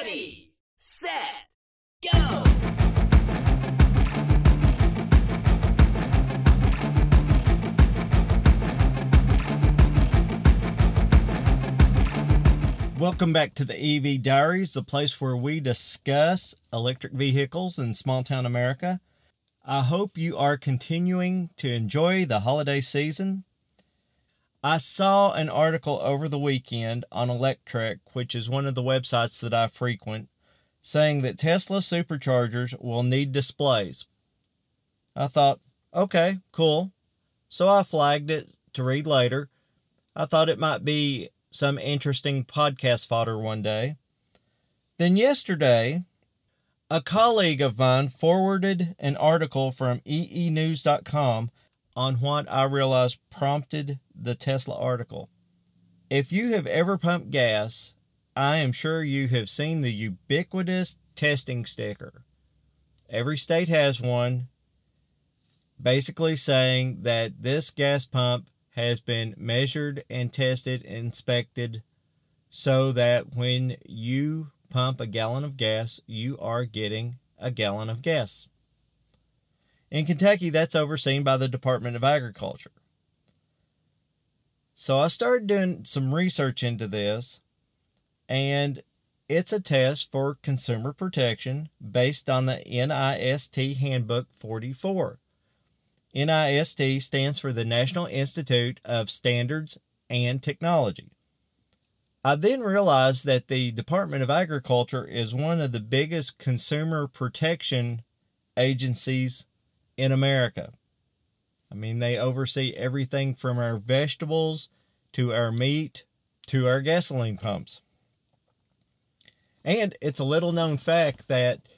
Ready, set, go! Welcome back to the EV Diaries, the place where we discuss electric vehicles in small town America. I hope you are continuing to enjoy the holiday season. I saw an article over the weekend on Electrek, which is one of the websites that I frequent, saying that Tesla superchargers will need displays. I thought, okay, cool. So I flagged it to read later. I thought it might be some interesting podcast fodder one day. Then yesterday, a colleague of mine forwarded an article from EENews.com on what I realized prompted the Tesla article. If you have ever pumped gas, I am sure you have seen the ubiquitous testing sticker. Every state has one, basically saying that this gas pump has been measured and tested, inspected, so that when you pump a gallon of gas, you are getting a gallon of gas. In Kentucky, that's overseen by the Department of Agriculture. So I started doing some research into this, and it's a test for consumer protection based on the NIST Handbook 44. NIST stands for the National Institute of Standards and Technology. I then realized that the Department of Agriculture is one of the biggest consumer protection agencies in America. I mean, they oversee everything from our vegetables to our meat to our gasoline pumps. And it's a little known fact that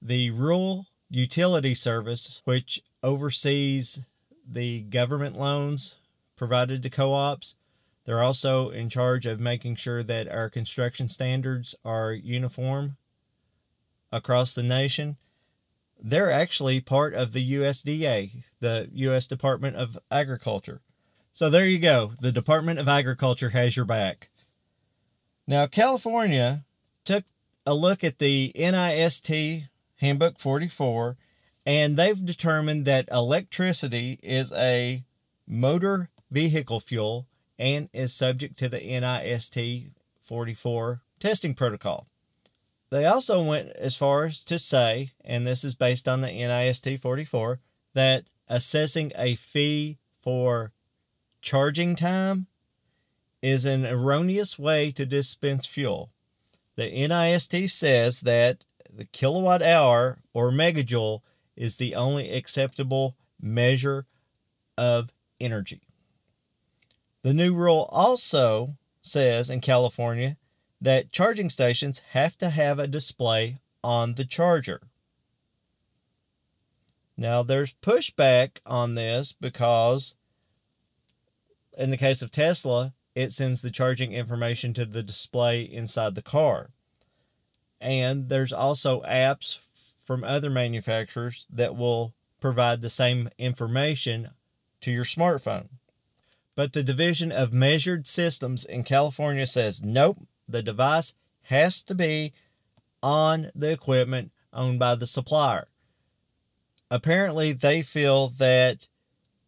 the Rural Utility Service, which oversees the government loans provided to co ops. They're also in charge of making sure that our construction standards are uniform across the nation. They're actually part of the USDA, the U.S. Department of Agriculture. So there you go. The Department of Agriculture has your back. Now, California took a look at the NIST Handbook 44 and they've determined that electricity is a motor vehicle fuel and is subject to the NIST 44 testing protocol. They also went as far as to say, and this is based on the NIST 44, that assessing a fee for charging time is an erroneous way to dispense fuel. The NIST says that the kilowatt hour or megajoule is the only acceptable measure of energy. The new rule also says in California that charging stations have to have a display on the charger. Now, there's pushback on this because, in the case of Tesla, it sends the charging information to the display inside the car. And there's also apps from other manufacturers that will provide the same information to your smartphone. But the Division of Measured Systems in California says nope, the device has to be on the equipment owned by the supplier. Apparently, they feel that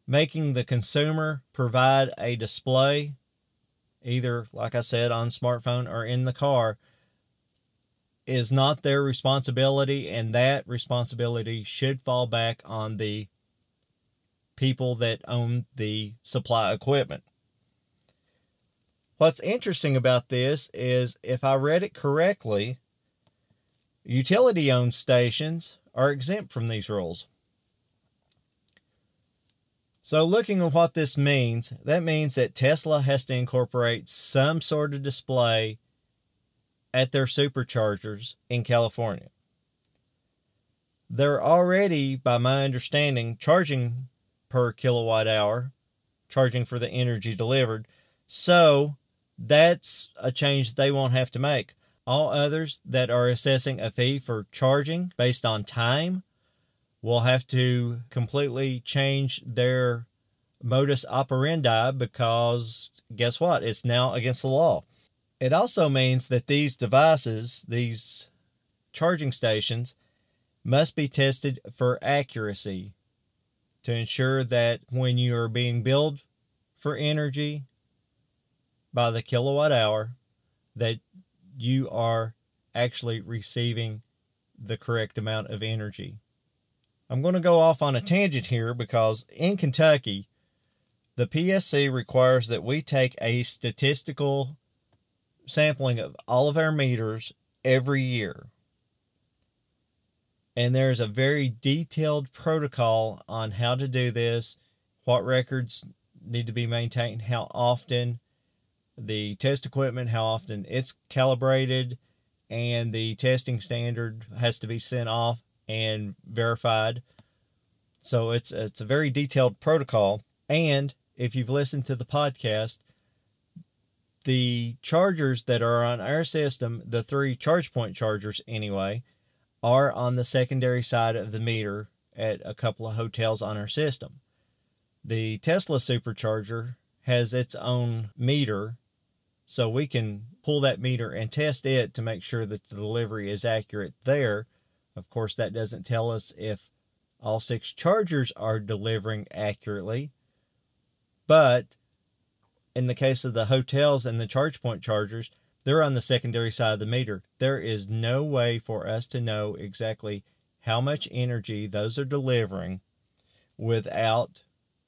making the consumer provide a display, either, like I said, on smartphone or in the car, is not their responsibility, and that responsibility should fall back on the people that own the supply equipment. What's interesting about this is if I read it correctly, utility owned stations are exempt from these rules. So, looking at what this means, that means that Tesla has to incorporate some sort of display at their superchargers in California. They're already, by my understanding, charging per kilowatt hour, charging for the energy delivered. So that's a change they won't have to make. All others that are assessing a fee for charging based on time will have to completely change their modus operandi because guess what? It's now against the law. It also means that these devices, these charging stations, must be tested for accuracy to ensure that when you are being billed for energy by the kilowatt hour, that you are actually receiving the correct amount of energy. I'm going to go off on a tangent here because in Kentucky, the PSC requires that we take a statistical sampling of all of our meters every year. And there's a very detailed protocol on how to do this, what records need to be maintained, how often, the test equipment, how often it's calibrated, and the testing standard has to be sent off and verified. So it's it's a very detailed protocol. And if you've listened to the podcast, the chargers that are on our system, the three ChargePoint chargers anyway, are on the secondary side of the meter at a couple of hotels on our system. The Tesla supercharger has its own meter, so we can pull that meter and test it to make sure that the delivery is accurate there. Of course, that doesn't tell us if all six chargers are delivering accurately, but in the case of the hotels and the ChargePoint chargers, they're on the secondary side of the meter. There is no way for us to know exactly how much energy those are delivering without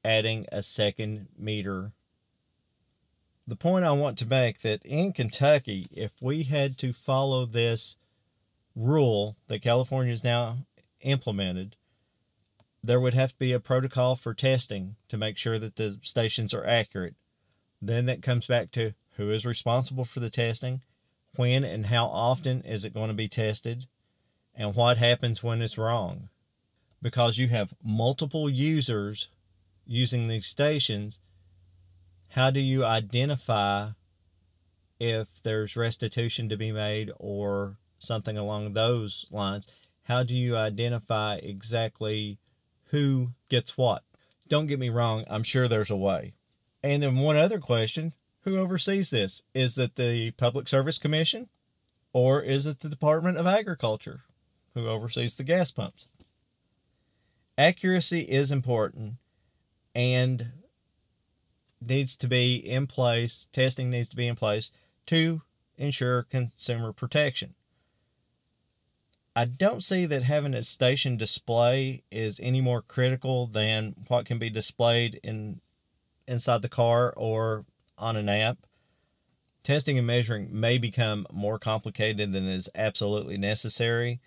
adding a second meter. The point I want to make that in Kentucky, if we had to follow this rule that California has now implemented, there would have to be a protocol for testing to make sure that the stations are accurate. Then that comes back to who is responsible for the testing, when and how often is it going to be tested, and what happens when it's wrong. Because you have multiple users using these stations, how do you identify if there's restitution to be made or something along those lines? How do you identify exactly who gets what? Don't get me wrong, I'm sure there's a way. And then one other question who oversees this? Is it the Public Service Commission or is it the Department of Agriculture who oversees the gas pumps? Accuracy is important and needs to be in place, testing needs to be in place to ensure consumer protection. I don't see that having a station display is any more critical than what can be displayed in inside the car or on an app. Testing and measuring may become more complicated than is absolutely necessary.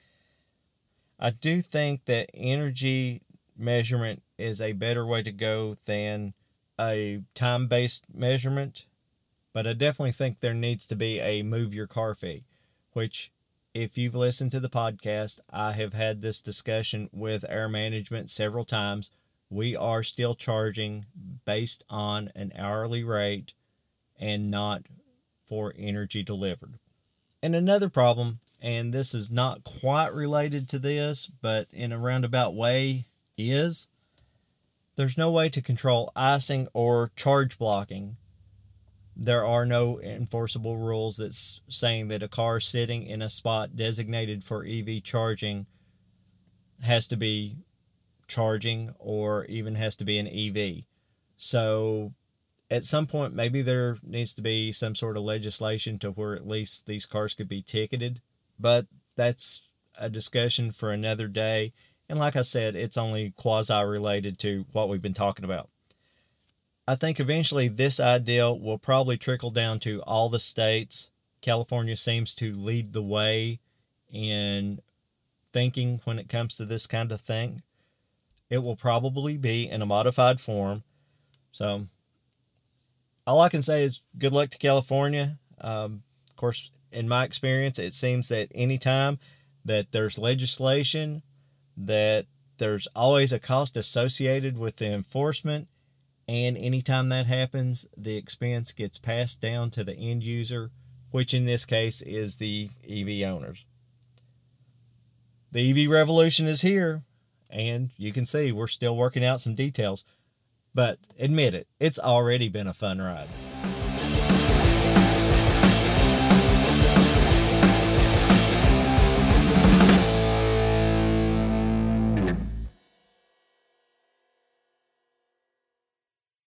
I do think that energy measurement is a better way to go than a time based measurement, but I definitely think there needs to be a move your car fee, which if you've listened to the podcast, I have had this discussion with our management several times. We are still charging based on an hourly rate and not for energy delivered. And another problem, and this is not quite related to this, but in a roundabout way, is there's no way to control icing or charge blocking there are no enforceable rules that's saying that a car sitting in a spot designated for EV charging has to be charging or even has to be an EV. So at some point maybe there needs to be some sort of legislation to where at least these cars could be ticketed, but that's a discussion for another day. And like I said, it's only quasi related to what we've been talking about. I think eventually this idea will probably trickle down to all the states. California seems to lead the way in thinking when it comes to this kind of thing. It will probably be in a modified form. So, all I can say is good luck to California. Um, of course, in my experience, it seems that anytime that there's legislation, that there's always a cost associated with the enforcement and anytime that happens, the expense gets passed down to the end user, which in this case is the EV owners. The EV revolution is here, and you can see we're still working out some details. But admit it, it's already been a fun ride.